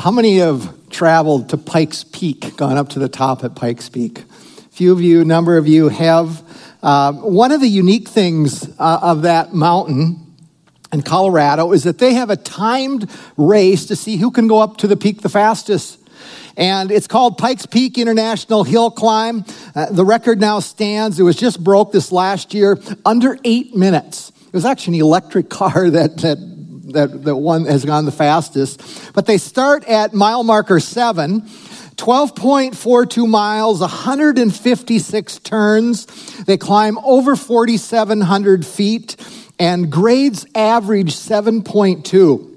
How many have traveled to Pikes Peak, gone up to the top at Pikes Peak? A few of you, a number of you have. Uh, one of the unique things uh, of that mountain in Colorado is that they have a timed race to see who can go up to the peak the fastest. And it's called Pikes Peak International Hill Climb. Uh, the record now stands, it was just broke this last year, under eight minutes. It was actually an electric car that, that that, that one has gone the fastest. But they start at mile marker seven. 12.42 miles, 156 turns. They climb over 4,700 feet, and grades average 7.2.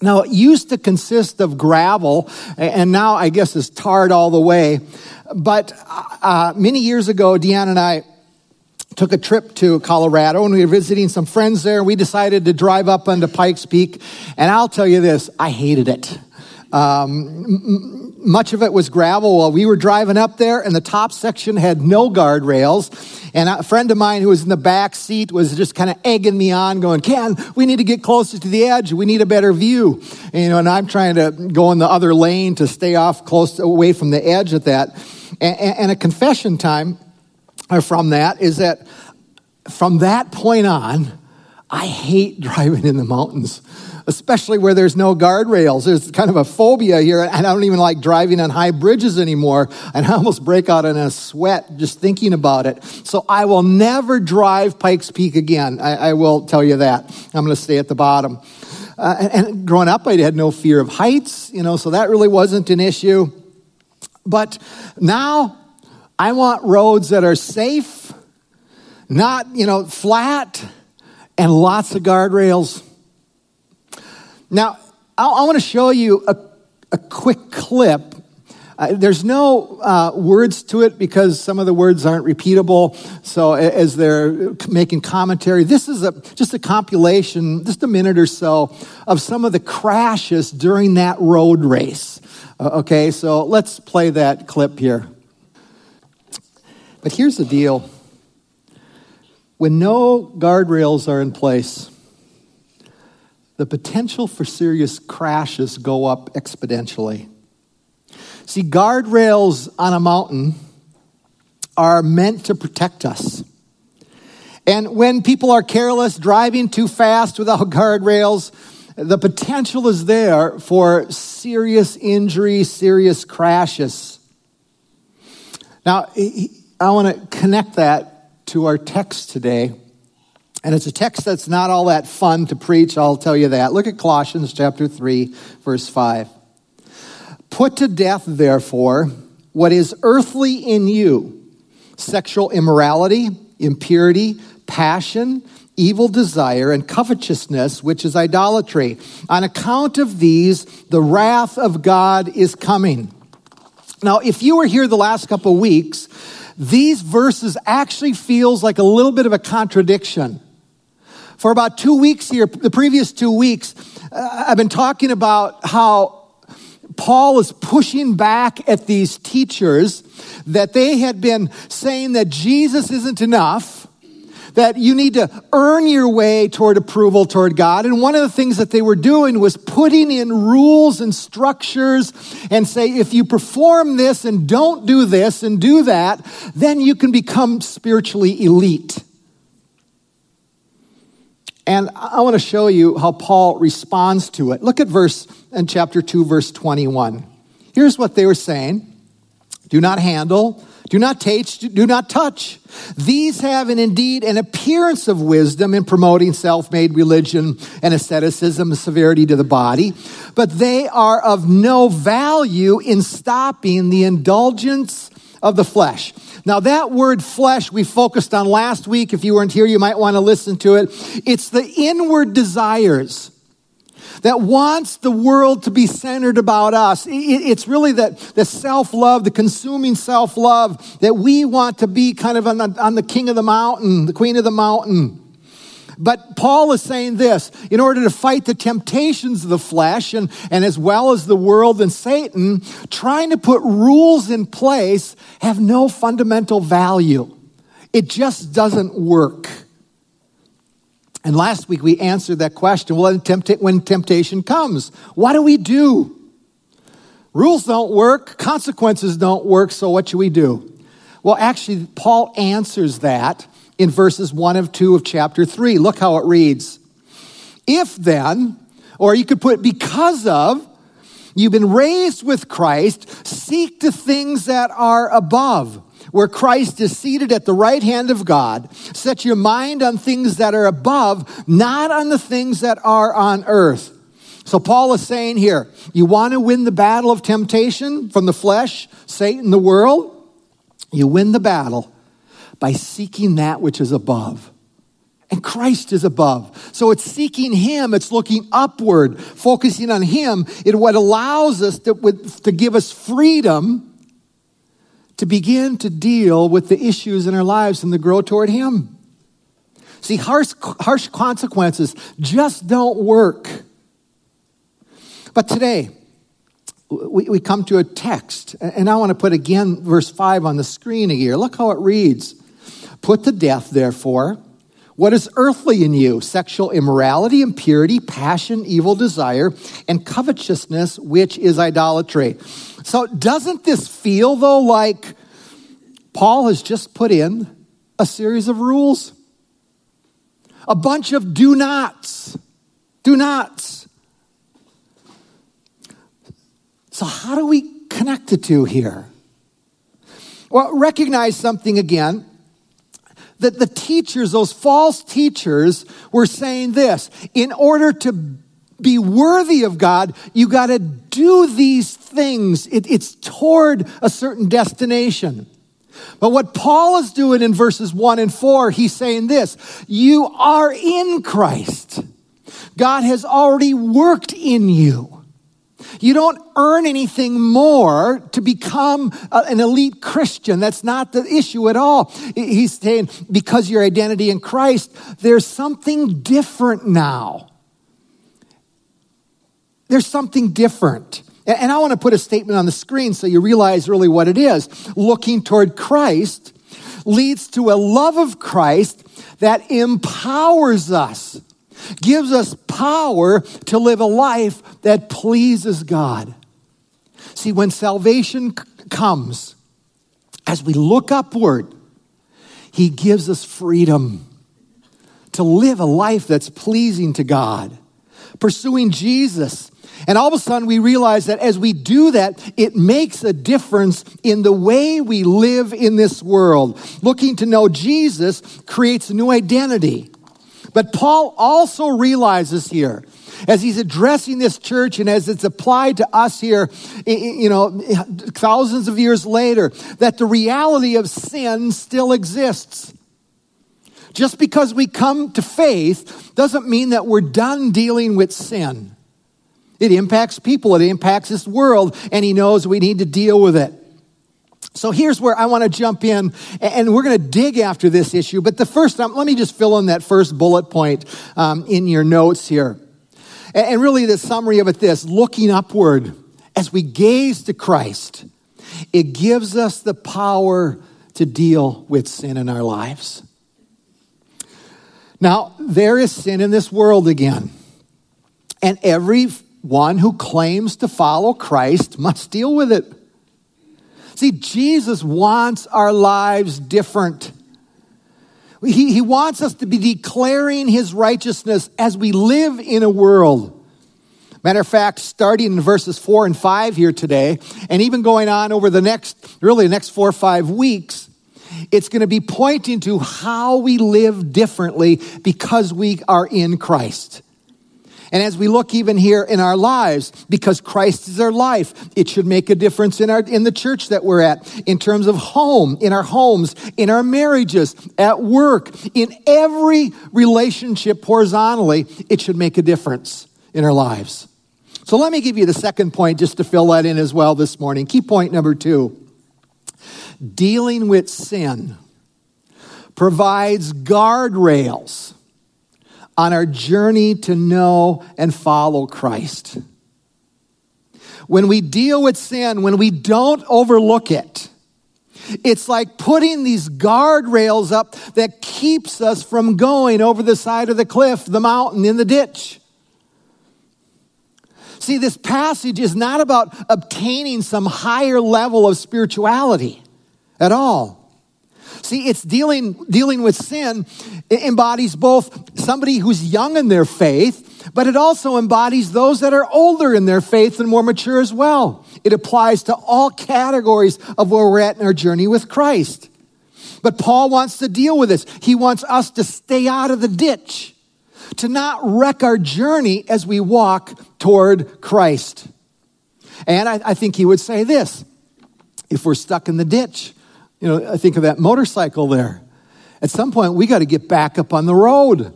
Now, it used to consist of gravel, and now I guess is tarred all the way. But uh, many years ago, Deanna and I took a trip to Colorado and we were visiting some friends there. We decided to drive up onto Pikes Peak. And I'll tell you this, I hated it. Um, m- much of it was gravel while we were driving up there, and the top section had no guardrails. And a friend of mine who was in the back seat was just kind of egging me on, going, Ken, we need to get closer to the edge. We need a better view. And, you know, and I'm trying to go in the other lane to stay off close away from the edge at that. and, and a confession time from that is that from that point on, I hate driving in the mountains, especially where there's no guardrails. There's kind of a phobia here, and I don't even like driving on high bridges anymore. And I almost break out in a sweat just thinking about it. So I will never drive Pikes Peak again. I, I will tell you that. I'm going to stay at the bottom. Uh, and, and growing up, I had no fear of heights, you know, so that really wasn't an issue. But now I want roads that are safe, not, you know, flat, and lots of guardrails. Now, I, I want to show you a, a quick clip. Uh, there's no uh, words to it because some of the words aren't repeatable. So as they're making commentary, this is a, just a compilation, just a minute or so, of some of the crashes during that road race. Uh, okay, so let's play that clip here. But here's the deal when no guardrails are in place, the potential for serious crashes go up exponentially. See, guardrails on a mountain are meant to protect us. And when people are careless, driving too fast without guardrails, the potential is there for serious injury, serious crashes. Now, I want to connect that to our text today. And it's a text that's not all that fun to preach, I'll tell you that. Look at Colossians chapter 3, verse 5. Put to death, therefore, what is earthly in you sexual immorality, impurity, passion, evil desire, and covetousness, which is idolatry. On account of these, the wrath of God is coming. Now, if you were here the last couple weeks, these verses actually feels like a little bit of a contradiction. For about two weeks here, the previous two weeks, uh, I've been talking about how Paul is pushing back at these teachers that they had been saying that Jesus isn't enough that you need to earn your way toward approval toward God. And one of the things that they were doing was putting in rules and structures and say, if you perform this and don't do this and do that, then you can become spiritually elite. And I want to show you how Paul responds to it. Look at verse in chapter 2 verse 21. Here's what they were saying. Do not handle do not taste, do not touch. These have an indeed an appearance of wisdom in promoting self made religion and asceticism and severity to the body, but they are of no value in stopping the indulgence of the flesh. Now, that word flesh we focused on last week. If you weren't here, you might want to listen to it. It's the inward desires that wants the world to be centered about us. It's really that the self love, the consuming self love, that we want to be kind of on the, on the king of the mountain, the queen of the mountain. But Paul is saying this in order to fight the temptations of the flesh and, and as well as the world and Satan, trying to put rules in place have no fundamental value. It just doesn't work. And last week we answered that question. Well, when temptation comes, what do we do? Rules don't work, consequences don't work, so what should we do? Well, actually, Paul answers that in verses 1 of 2 of chapter 3. Look how it reads. If then, or you could put because of, you've been raised with Christ, seek the things that are above, where Christ is seated at the right hand of God. Set your mind on things that are above, not on the things that are on earth. So Paul is saying here, you want to win the battle of temptation from the flesh, Satan, the world? You win the battle by seeking that which is above. And Christ is above. So it's seeking Him, it's looking upward, focusing on Him. It what allows us to, to give us freedom to begin to deal with the issues in our lives and to grow toward Him. See, harsh, harsh consequences just don't work. But today, we, we come to a text, and I want to put again verse 5 on the screen here. Look how it reads Put to death, therefore, what is earthly in you sexual immorality, impurity, passion, evil desire, and covetousness, which is idolatry. So, doesn't this feel, though, like Paul has just put in a series of rules? A bunch of do nots. Do nots. So, how do we connect the two here? Well, recognize something again that the teachers, those false teachers, were saying this in order to be worthy of God, you got to do these things. It, it's toward a certain destination. But what Paul is doing in verses 1 and 4, he's saying this You are in Christ. God has already worked in you. You don't earn anything more to become an elite Christian. That's not the issue at all. He's saying because your identity in Christ, there's something different now. There's something different. And I want to put a statement on the screen so you realize really what it is. Looking toward Christ leads to a love of Christ that empowers us gives us power to live a life that pleases God. See, when salvation c- comes, as we look upward, He gives us freedom to live a life that's pleasing to God, pursuing Jesus. And all of a sudden, we realize that as we do that, it makes a difference in the way we live in this world. Looking to know Jesus creates a new identity. But Paul also realizes here, as he's addressing this church and as it's applied to us here, you know, thousands of years later, that the reality of sin still exists. Just because we come to faith doesn't mean that we're done dealing with sin. It impacts people, it impacts this world, and he knows we need to deal with it. So here's where I want to jump in, and we're going to dig after this issue. But the first, um, let me just fill in that first bullet point um, in your notes here. And, really, the summary of it this looking upward as we gaze to Christ, it gives us the power to deal with sin in our lives. Now, there is sin in this world again. And everyone who claims to follow Christ must deal with it. See, Jesus wants our lives different. He, he wants us to be declaring his righteousness as we live in a world. Matter of fact, starting in verses four and five here today, and even going on over the next, really the next four or five weeks, it's going to be pointing to how we live differently because we are in Christ. And as we look even here in our lives, because Christ is our life, it should make a difference in our in the church that we're at, in terms of home, in our homes, in our marriages, at work, in every relationship horizontally, it should make a difference in our lives. So let me give you the second point just to fill that in as well this morning. Key point number two dealing with sin provides guardrails on our journey to know and follow Christ. When we deal with sin, when we don't overlook it, it's like putting these guardrails up that keeps us from going over the side of the cliff, the mountain, in the ditch. See, this passage is not about obtaining some higher level of spirituality at all. See, it's dealing, dealing with sin it embodies both somebody who's young in their faith, but it also embodies those that are older in their faith and more mature as well. It applies to all categories of where we're at in our journey with Christ. But Paul wants to deal with this. He wants us to stay out of the ditch, to not wreck our journey as we walk toward Christ. And I, I think he would say this if we're stuck in the ditch, you know, I think of that motorcycle there. At some point, we got to get back up on the road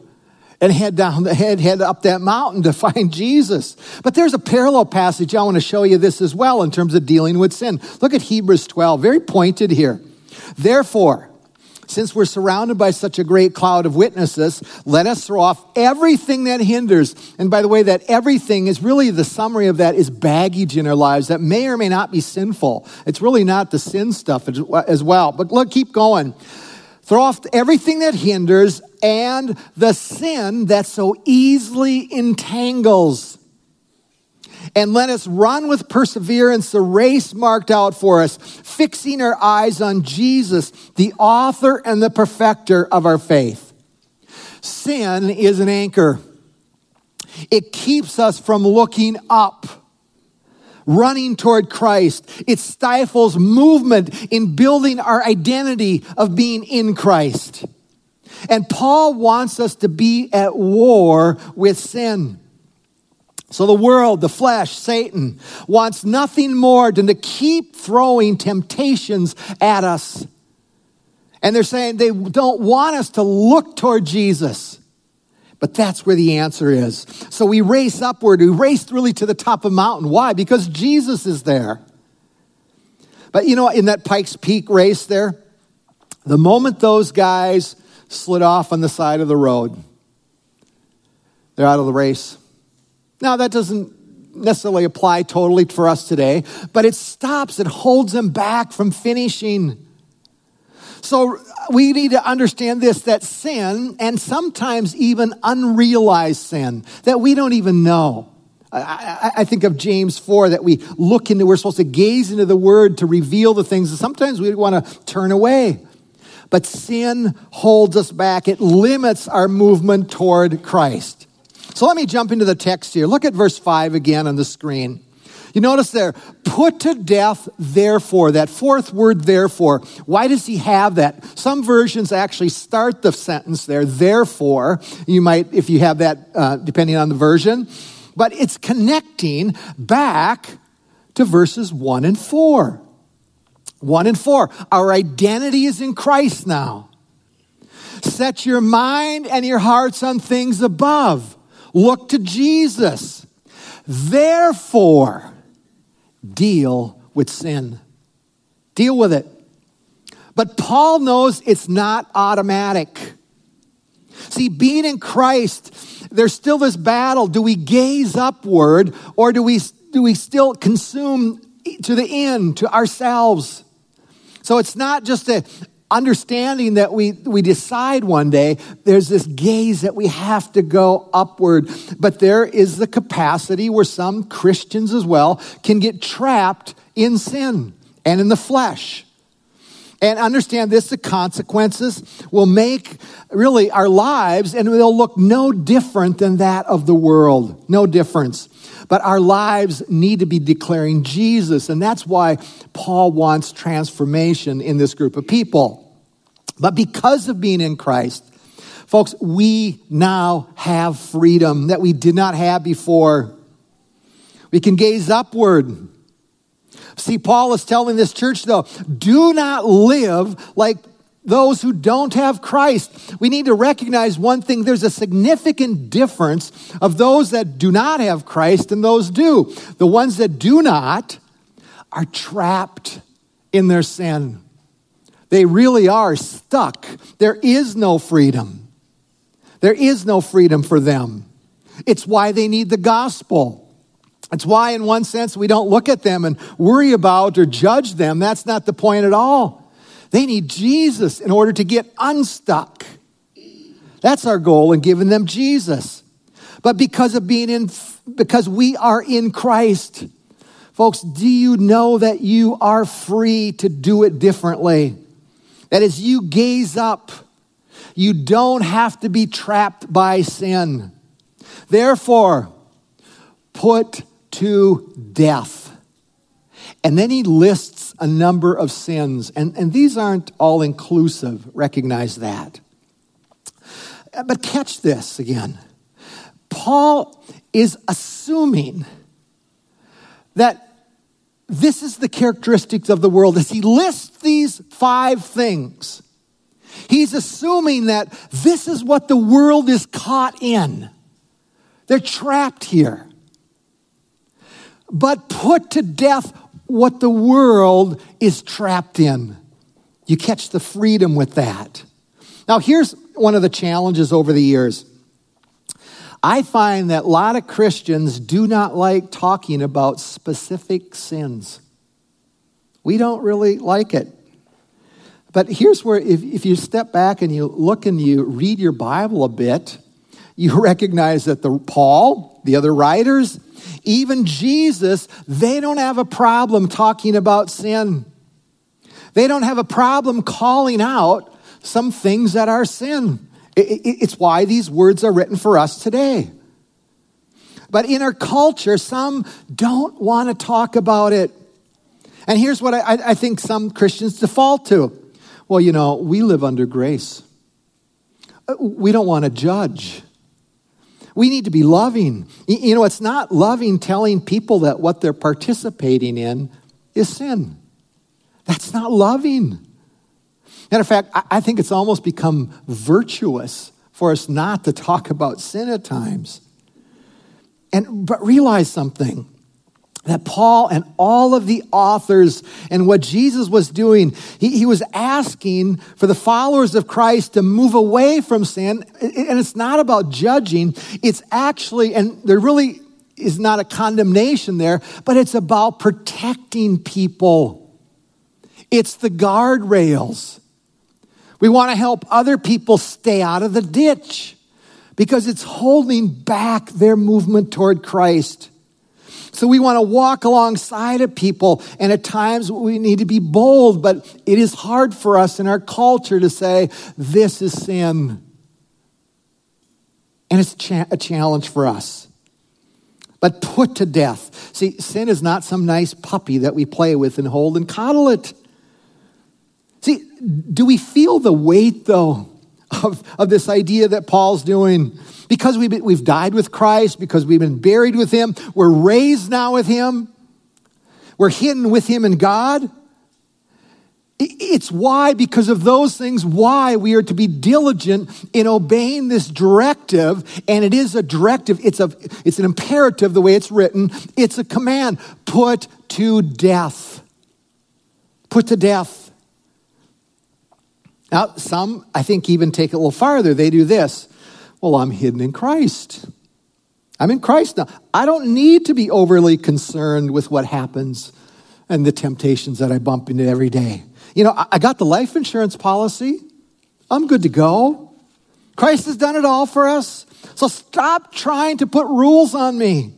and head down the head, head up that mountain to find Jesus. But there's a parallel passage. I want to show you this as well in terms of dealing with sin. Look at Hebrews 12, very pointed here. Therefore, since we're surrounded by such a great cloud of witnesses, let us throw off everything that hinders. And by the way, that everything is really the summary of that is baggage in our lives that may or may not be sinful. It's really not the sin stuff as well. But look, keep going. Throw off everything that hinders and the sin that so easily entangles and let us run with perseverance the race marked out for us, fixing our eyes on Jesus, the author and the perfecter of our faith. Sin is an anchor, it keeps us from looking up. Running toward Christ. It stifles movement in building our identity of being in Christ. And Paul wants us to be at war with sin. So the world, the flesh, Satan, wants nothing more than to keep throwing temptations at us. And they're saying they don't want us to look toward Jesus. But that's where the answer is. So we race upward. We race really to the top of the mountain. Why? Because Jesus is there. But you know, in that Pikes Peak race there, the moment those guys slid off on the side of the road, they're out of the race. Now, that doesn't necessarily apply totally for us today, but it stops, it holds them back from finishing. So we need to understand this that sin, and sometimes even unrealized sin, that we don't even know. I, I, think of James 4 that we look into, we're supposed to gaze into the word to reveal the things. Sometimes we want to turn away. But sin holds us back, it limits our movement toward Christ. So let me jump into the text here. Look at verse 5 again on the screen. You notice there, put to death, therefore, that fourth word, therefore. Why does he have that? Some versions actually start the sentence there, therefore. You might, if you have that, uh, depending on the version. But it's connecting back to verses 1 and 4. 1 and 4. Our identity is in Christ now. Set your mind and your hearts on things above Look to Jesus. Therefore, deal with sin. Deal with it. But Paul knows it's not automatic. See, being in Christ, there's still this battle. Do we gaze upward or do we, do we still consume to the end, to ourselves? So it's not just a, understanding that we, we decide one day, there's this gaze that we have to go upward. But there is the capacity where some Christians as well can get trapped in sin and in the flesh. And understand this the consequences will make really our lives, and they'll look no different than that of the world. No difference. But our lives need to be declaring Jesus. And that's why Paul wants transformation in this group of people. But because of being in Christ, folks, we now have freedom that we did not have before. We can gaze upward. See, Paul is telling this church, though, do not live like those who don't have Christ. We need to recognize one thing there's a significant difference of those that do not have Christ and those do. The ones that do not are trapped in their sin. They really are stuck. There is no freedom. There is no freedom for them. It's why they need the gospel. It's why, in one sense, we don't look at them and worry about or judge them. That's not the point at all. They need Jesus in order to get unstuck. That's our goal in giving them Jesus. but because of being in, because we are in Christ. Folks, do you know that you are free to do it differently? That as you gaze up, you don't have to be trapped by sin. Therefore, put to death. And then he lists a number of sins, and, and these aren't all inclusive, recognize that. But catch this again. Paul is assuming that this is the characteristics of the world as he lists these five things. He's assuming that this is what the world is caught in. They're trapped here. But put to death what the world is trapped in. You catch the freedom with that. Now, here's one of the challenges over the years. I find that a lot of Christians do not like talking about specific sins. We don't really like it. But here's where, if, if you step back and you look and you read your Bible a bit, you recognize that the Paul, the other writers, even Jesus, they don't have a problem talking about sin. They don't have a problem calling out some things that are sin. It's why these words are written for us today. But in our culture, some don't want to talk about it. And here's what I, I think some Christians default to well, you know, we live under grace, uh, we don't want to judge. We need to be loving. You know, it's not loving telling people that what they're participating in is sin. That's not loving. Matter of fact, I think it's almost become virtuous for us not to talk about sin at times. And but realize something that Paul and all of the authors and what Jesus was doing, he, he, was asking for the followers of Christ to move away from sin. And it's not about judging, it's actually, and there really is not a condemnation there, but it's about protecting people. It's the guardrails. We want to help other people stay out of the ditch because it's holding back their movement toward Christ. So we want to walk alongside of people, and at times we need to be bold, but it is hard for us in our culture to say, This is sin. And it's a challenge for us. But put to death. See, sin is not some nice puppy that we play with and hold and coddle it. See, do we feel the weight, though, of, of this idea that Paul's doing? Because we've, been, we've died with Christ, because we've been buried with Him, we're raised now with Him, we're hidden with Him in God. It's why, because of those things, why we are to be diligent in obeying this directive. And it is a directive, it's, a, it's an imperative the way it's written. It's a command put to death. Put to death. Now, some, I think, even take it a little farther. They do this well, I'm hidden in Christ. I'm in Christ now. I don't need to be overly concerned with what happens and the temptations that I bump into every day. You know, I got the life insurance policy. I'm good to go. Christ has done it all for us. So stop trying to put rules on me.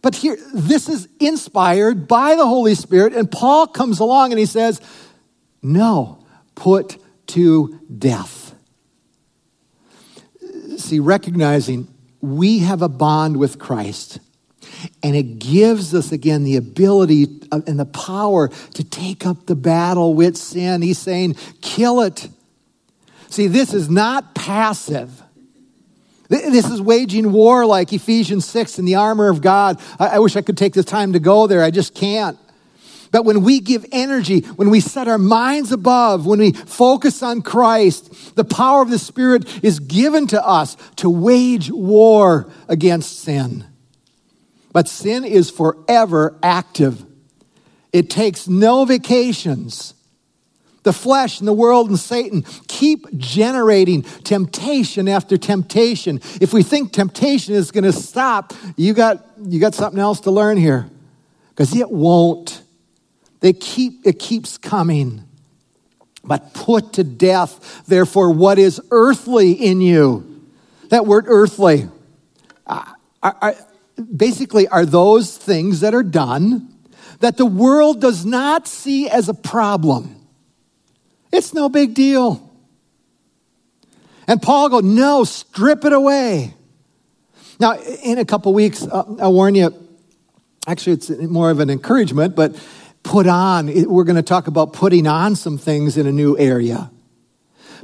But here, this is inspired by the Holy Spirit, and Paul comes along and he says, No, put to death see, recognizing we have a bond with Christ. And it gives us again the ability and the power to take up the battle with sin. He's saying, kill it. See, this is not passive. This is waging war like Ephesians 6 in the armor of God. I wish I could take the time to go there. I just can't. But when we give energy, when we set our minds above, when we focus on Christ, the power of the Spirit is given to us to wage war against sin. But sin is forever active, it takes no vacations. The flesh and the world and Satan keep generating temptation after temptation. If we think temptation is going to stop, you got, you got something else to learn here because it won't. They keep, it keeps coming. But put to death, therefore, what is earthly in you. That word earthly uh, are, are, basically are those things that are done that the world does not see as a problem. It's no big deal. And Paul go, no, strip it away. Now, in a couple weeks, uh, I'll warn you, actually, it's more of an encouragement, but put on, we're going to talk about putting on some things in a new area.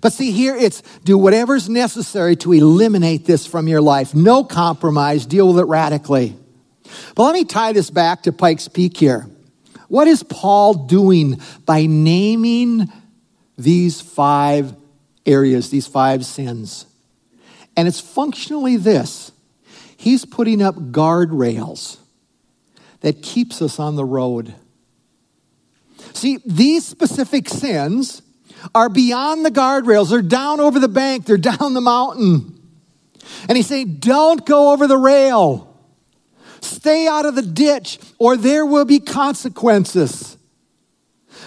But see, here it's do whatever's necessary to eliminate this from your life. No compromise, deal with it radically. But let me tie this back to Pikes Peak here. What is Paul doing by naming these five areas, these five sins? And it's functionally this he's putting up guardrails that keeps us on the road. See, these specific sins are beyond the guardrails. They're down over the bank, they're down the mountain. And he's saying, don't go over the rail. Stay out of the ditch, or there will be consequences.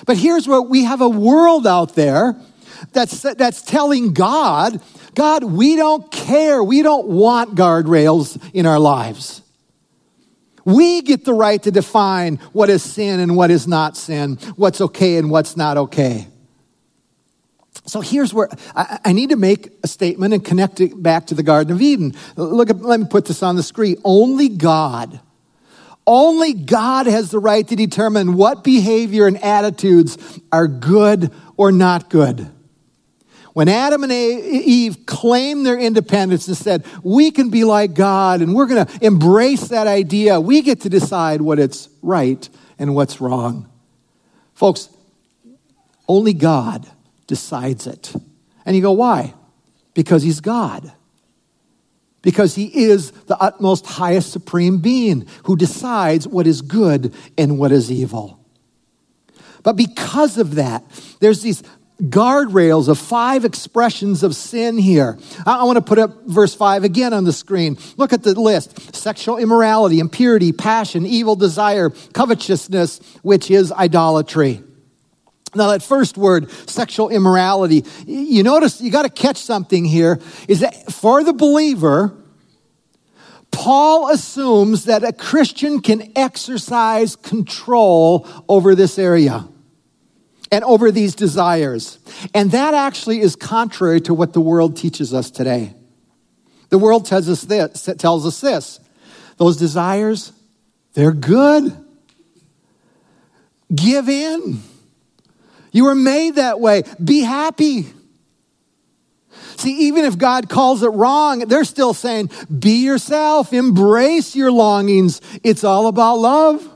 But here's what we have a world out there that's, that's telling God, God, we don't care. We don't want guardrails in our lives. We get the right to define what is sin and what is not sin, what's okay and what's not okay. So here's where I, need to make a statement and connect it back to the Garden of Eden. Look, let me put this on the screen. Only God, only God has the right to determine what behavior and attitudes are good or not good. When Adam and Eve claimed their independence and said, we can be like God and we're going to embrace that idea, we get to decide what it's right and what's wrong. Folks, only God decides it. And you go, why? Because he's God. Because he is the utmost highest supreme being who decides what is good and what is evil. But because of that, there's these guardrails of five expressions of sin here. I, want to put up verse 5 again on the screen. Look at the list sexual immorality, impurity, passion, evil desire, covetousness, which is idolatry. Now, that first word, sexual immorality, you notice, you got to catch something here, is that for the believer, Paul assumes that a Christian can exercise control over this area and over these desires. And that actually is contrary to what the world teaches us today. The world tells us this, tells us this. Those desires, they're good. Give in. You were made that way. Be happy. See, even if God calls it wrong, they're still saying, be yourself, embrace your longings. It's all about love.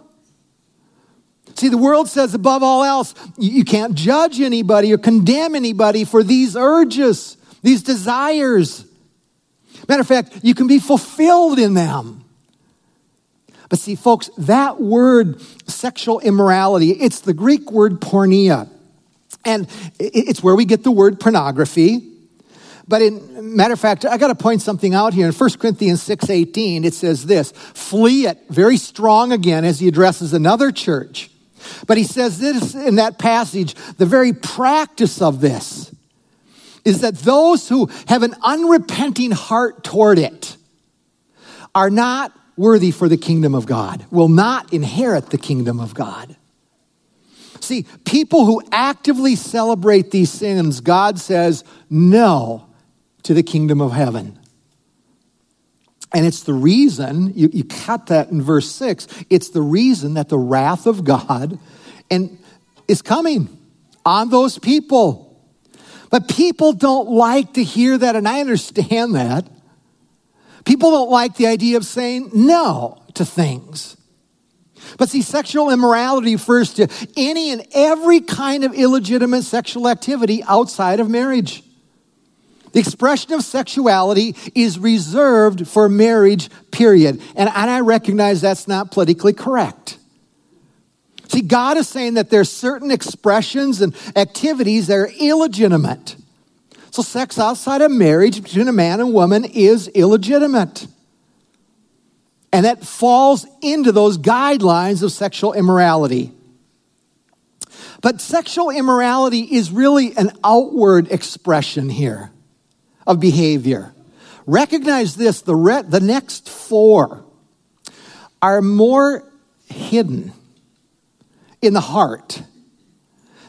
See, the world says above all else, you can't judge anybody or condemn anybody for these urges, these desires. Matter of fact, you can be fulfilled in them. But see, folks, that word sexual immorality, it's the Greek word porneia. And it's where we get the word pornography. But in matter of fact, I got to point something out here. In 1 Corinthians 6:18, it says this, flee it, very strong again as he addresses another church. But he says this in that passage, the very practice of this is that those who have an unrepenting heart toward it are not worthy for the kingdom of God, will not inherit the kingdom of God. See, people who actively celebrate these sins, God says no to the kingdom of heaven. And it's the reason, you, you cut that in verse 6, it's the reason that the wrath of God and is coming on those people. But people don't like to hear that, and I understand that. People don't like the idea of saying no to things. But see, sexual immorality refers to any and every kind of illegitimate sexual activity outside of marriage. The expression of sexuality is reserved for marriage, period. And, and I recognize that's not politically correct. See, God is saying that there's certain expressions and activities that are illegitimate. So, sex outside of marriage between a man and woman is illegitimate. And that falls into those guidelines of sexual immorality. But sexual immorality is really an outward expression here of behavior recognize this the, re- the next four are more hidden in the heart.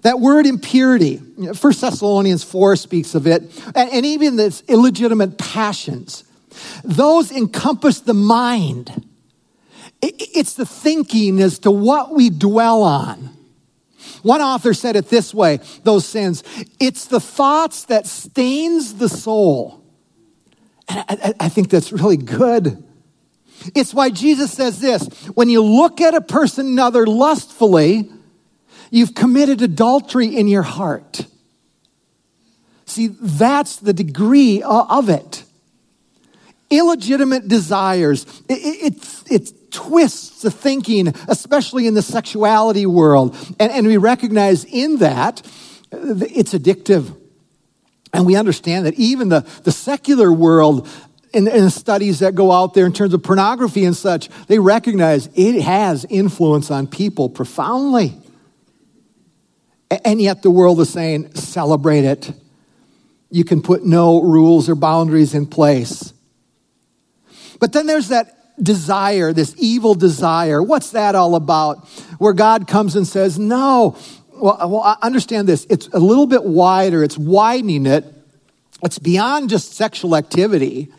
That word impurity, 1 Thessalonians 4 speaks of it, and even this illegitimate passions. Those encompass the mind. It's the thinking as to what we dwell on. One author said it this way those sins, it's the thoughts that stains the soul. And I, I think that's really good. It's why Jesus says this when you look at a person another lustfully, you've committed adultery in your heart. See, that's the degree of it. Illegitimate desires, it, it, twists the thinking, especially in the sexuality world. And, and we recognize in that uh, it's addictive. And we understand that even the, the secular world in, in studies that go out there in terms of pornography and such, they recognize it has influence on people profoundly. And yet the world is saying, celebrate it. You can put no rules or boundaries in place. But then there's that desire, this evil desire. What's that all about? Where God comes and says, no. Well, well, understand this. It's a little bit wider, it's widening it. It's beyond just sexual activity.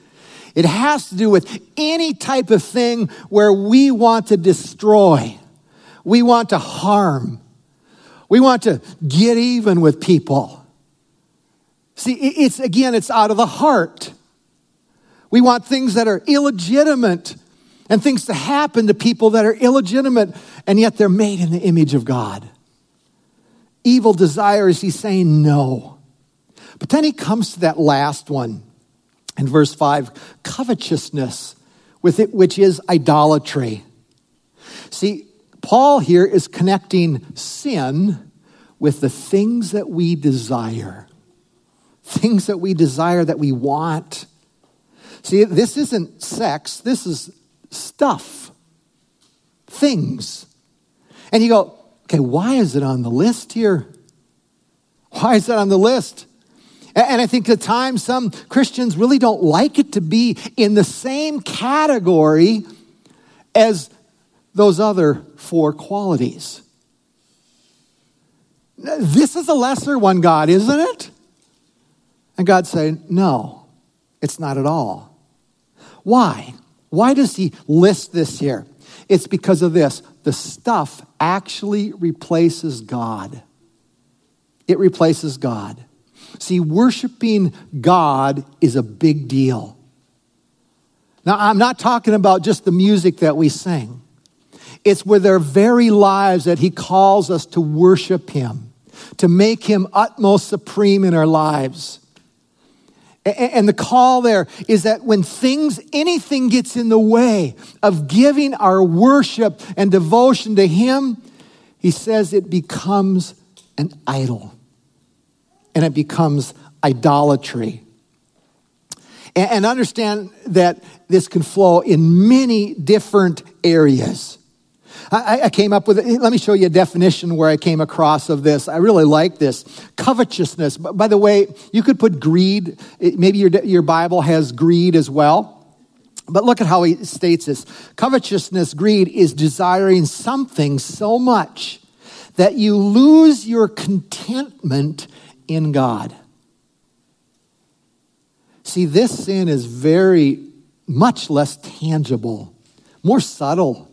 It has to do with any type of thing where we want to destroy, we want to harm, we want to get even with people. See, it's again, it's out of the heart. We want things that are illegitimate and things to happen to people that are illegitimate, and yet they're made in the image of God. Evil desires, he's saying no. But then he comes to that last one in verse 5 covetousness, with it, which is idolatry. See, Paul here is connecting sin with the things that we desire, things that we desire that we want. See, this isn't sex, this is stuff, things. And you go, okay, why is it on the list here? Why is it on the list? And I think at times some Christians really don't like it to be in the same category as those other four qualities. This is a lesser one, God, isn't it? And God saying, no, it's not at all. Why? Why does he list this here? It's because of this. The stuff actually replaces God. It replaces God. See, worshiping God is a big deal. Now, I'm not talking about just the music that we sing. It's with our very lives that He calls us to worship Him, to make Him utmost supreme in our lives. And the call there is that when things, anything gets in the way of giving our worship and devotion to Him, He says it becomes an idol and it becomes idolatry. And understand that this can flow in many different areas. I, I, came up with, it. let me show you a definition where I came across of this. I really like this. Covetousness. By the way, you could put greed, maybe your, your Bible has greed as well. But look at how he states this. Covetousness, greed, is desiring something so much that you lose your contentment in God. See, this sin is very much less tangible, more subtle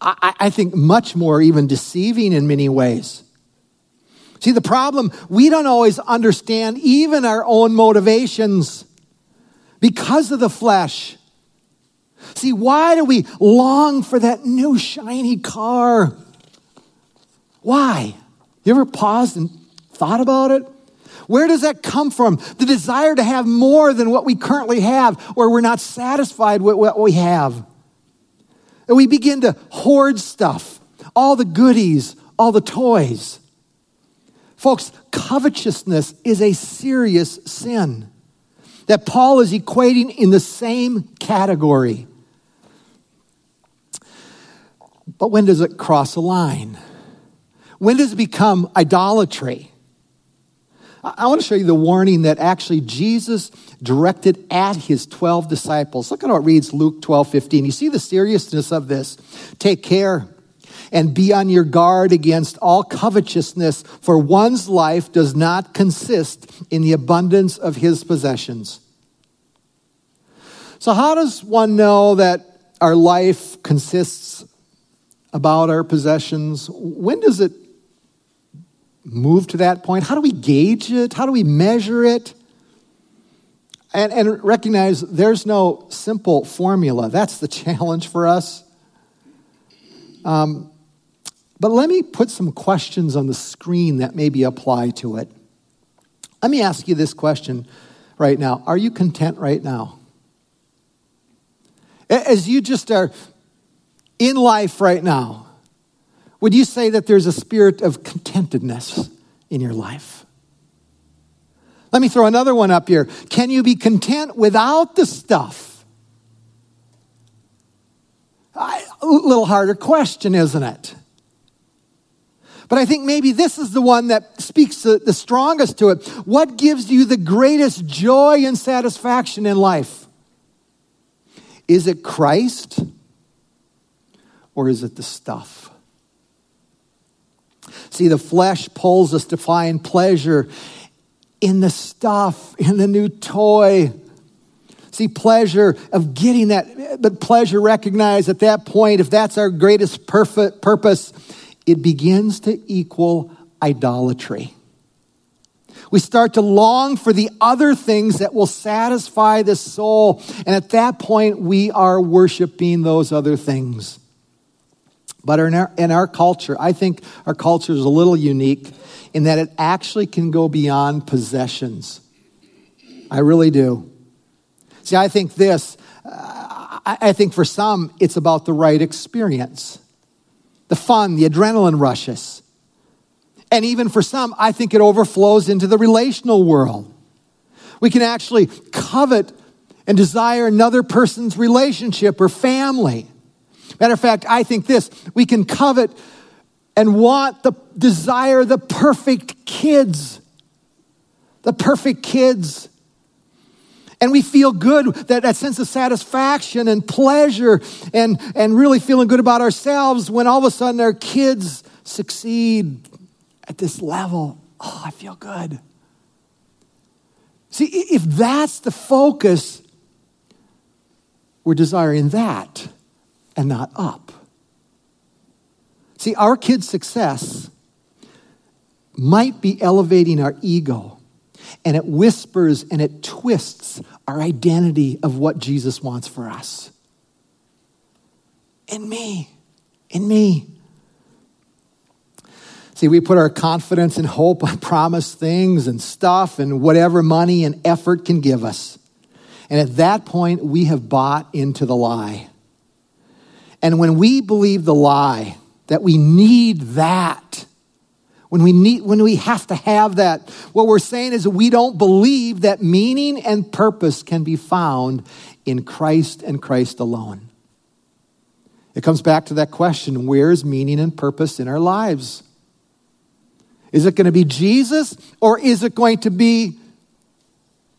I, I think, much more even deceiving in many ways. See, the problem, we don't always understand even our own motivations because of the flesh. See, why do we long for that new shiny car? Why? You ever paused and thought about it? Where does that come from? The desire to have more than what we currently have, or we're not satisfied with what we have. And we begin to hoard stuff, all the goodies, all the toys. Folks, covetousness is a serious sin that Paul is equating in the same category. But when does it cross a line? When does it become idolatry? I want to show you the warning that actually Jesus directed at his 12 disciples. Look at how it reads Luke 12, 15. You see the seriousness of this. Take care and be on your guard against all covetousness, for one's life does not consist in the abundance of his possessions. So, how does one know that our life consists about our possessions? When does it move to that point? How do we gauge it? How do we measure it? And, and recognize there's no simple formula. That's the challenge for us. Um, but let me put some questions on the screen that maybe apply to it. Let me ask you this question right now Are you content right now? As you just are in life right now, would you say that there's a spirit of contentedness in your life? Let me throw another one up here. Can you be content without the stuff? A little harder question, isn't it? But I think maybe this is the one that speaks the, strongest to it. What gives you the greatest joy and satisfaction in life? Is it Christ or is it the stuff? See, the flesh pulls us to find pleasure in the stuff, in the new toy. See, pleasure of getting that, but pleasure recognized at that point, if that's our greatest perfect purpose, it begins to equal idolatry. We start to long for the other things that will satisfy the soul. And at that point, we are worshiping those other things. But in our, in our culture, I think our culture is a little unique in that it actually can go beyond possessions. I really do. See, I think this, uh, I think for some, it's about the right experience the fun, the adrenaline rushes. And even for some, I think it overflows into the relational world. We can actually covet and desire another person's relationship or family. Matter of fact, I think this we can covet and want the desire the perfect kids. The perfect kids. And we feel good, that, that sense of satisfaction and pleasure and, and really feeling good about ourselves when all of a sudden our kids succeed at this level. Oh, I feel good. See, if that's the focus, we're desiring that and not up. See, our kids' success might be elevating our ego, and it whispers and it twists our identity of what Jesus wants for us. In me, in me. See, we put our confidence and hope on promised things and stuff and whatever money and effort can give us. And at that point, we have bought into the lie. And when we believe the lie that we need that, when we need when we have to have that, what we're saying is we don't believe that meaning and purpose can be found in Christ and Christ alone. It comes back to that question, where's meaning and purpose in our lives? Is it going to be Jesus or is it going to be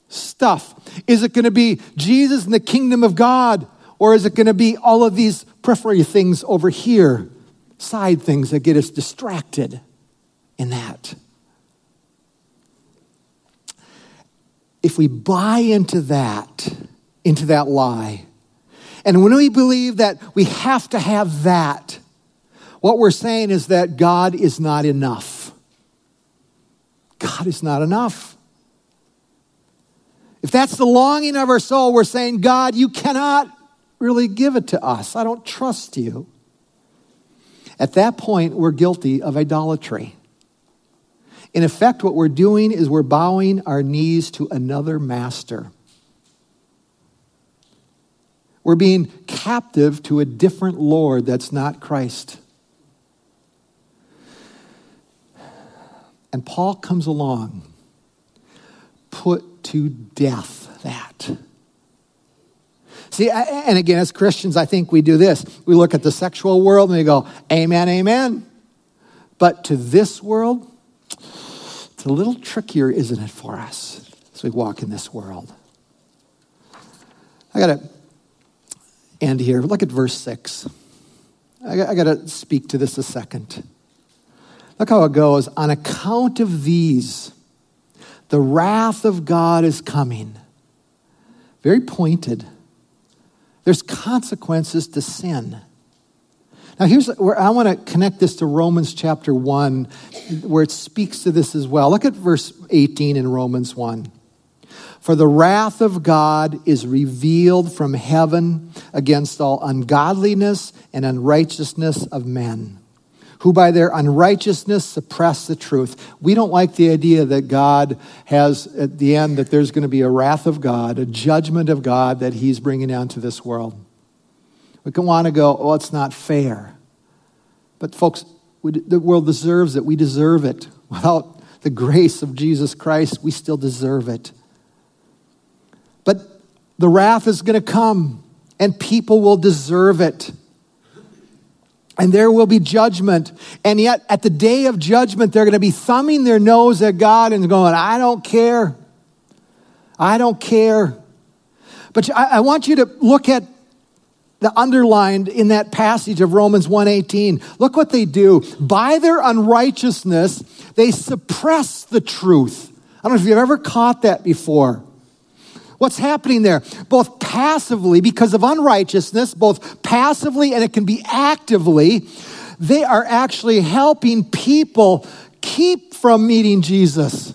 stuff? Is it going to be Jesus and the kingdom of God or is it going to be all of these periphery things over here, side things that get us distracted in that? If we buy into that, into that lie, and when we believe that we have to have that, what we're saying is that God is not enough. God is not enough. If that's the longing of our soul, we're saying, God, you cannot really give it to us. I don't trust you. At that point, we're guilty of idolatry. In effect, what we're doing is we're bowing our knees to another master. We're being captive to a different Lord that's not Christ. And Paul comes along, put to death that. See, and again, as Christians, I think we do this. We look at the sexual world and we go, Amen, amen. But to this world, It's a little trickier, isn't it, for us as we walk in this world? I got to end here. Look at verse 6. I got, I got to speak to this a second. Look how it goes. On account of these, the wrath of God is coming. Very pointed. There's consequences to sin. Now, here's where I want to connect this to Romans chapter 1, where it speaks to this as well. Look at verse 18 in Romans 1. For the wrath of God is revealed from heaven against all ungodliness and unrighteousness of men, who by their unrighteousness suppress the truth. We don't like the idea that God has, at the end, that there's going to be a wrath of God, a judgment of God that He's bringing down to this world. We can want to go, oh, it's not fair. But, folks, we, the world deserves it. We deserve it. Without the grace of Jesus Christ, we still deserve it. But the wrath is going to come, and people will deserve it. And there will be judgment. And yet, at the day of judgment, they're going to be thumbing their nose at God and going, I don't care. I don't care. But I, want you to look at the underlined in that passage of Romans 1:18. Look what they do. By their unrighteousness, they suppress the truth. I don't know if you've ever caught that before. What's happening there? Both passively, because of unrighteousness, both passively and it can be actively, they are actually helping people keep from meeting Jesus.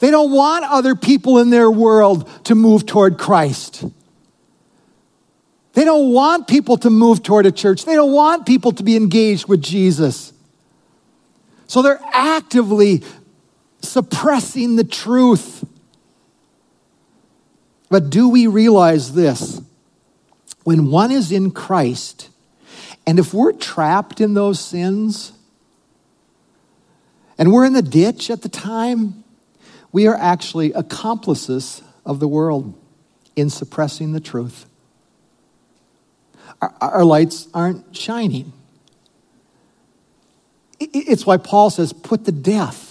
They don't want other people in their world to move toward Christ. They don't want people to move toward a church. They don't want people to be engaged with Jesus. So they're actively suppressing the truth. But do we realize this? When one is in Christ, and if we're trapped in those sins, and we're in the ditch at the time, we are actually accomplices of the world in suppressing the truth. Our, our lights aren't shining. It's why Paul says, put to death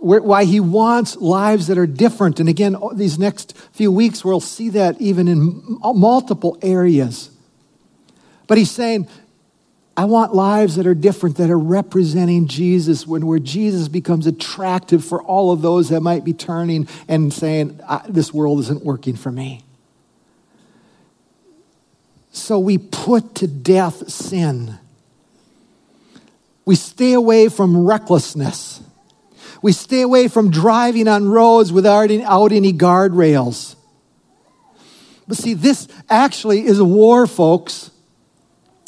why he wants lives that are different. And again, these next few weeks, we'll see that even in multiple areas. But he's saying, I want lives that are different, that are representing Jesus, when where Jesus becomes attractive for all of those that might be turning and saying, This world isn't working for me. So we put to death sin. We stay away from recklessness. We stay away from driving on roads without any, out any guardrails. But see, this actually is a war, folks.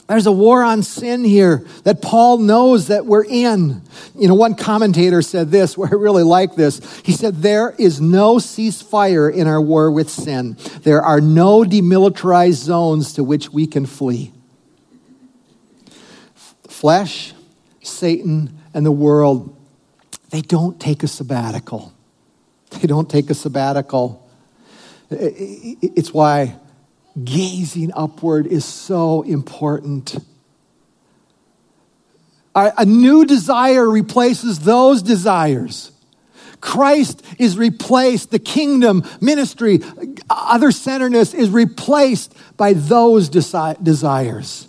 There's a war on sin here that Paul knows that we're in. You know, one commentator said this, where I really like this. He said, There is no ceasefire in our war with sin. There are no demilitarized zones to which we can flee. Flesh, Satan, and the world they don't take a sabbatical. They don't take a sabbatical. It's why gazing upward is so important. A new desire replaces those desires. Christ is replaced, the kingdom, ministry, other centeredness is replaced by those desi- desires.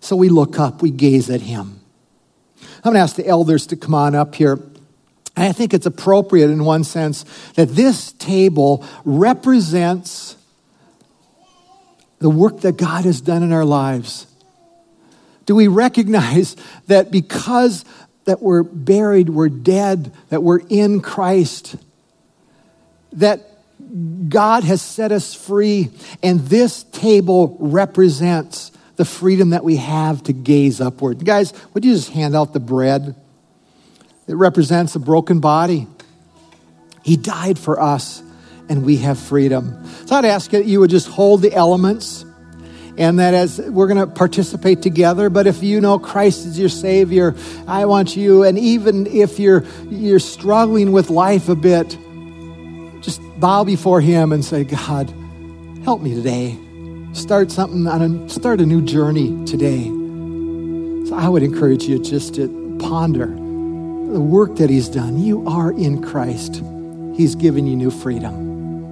So we look up, we gaze at Him. I'm going to ask the elders to come on up here. And I think it's appropriate in one sense that this table represents the work that God has done in our lives. Do we recognize that because that we're buried, we're dead, that we're in Christ, that God has set us free, and this table represents the freedom that we have to gaze upward. Guys, would you just hand out the bread? It represents a broken body. He died for us, and we have freedom. So I'd ask that you would just hold the elements and that as we're going to participate together but if you know christ is your savior i want you and even if you're you're struggling with life a bit just bow before him and say god help me today start something on a, start a new journey today. So I would encourage you just to ponder the work that he's done. You are in Christ. He's given you new freedom.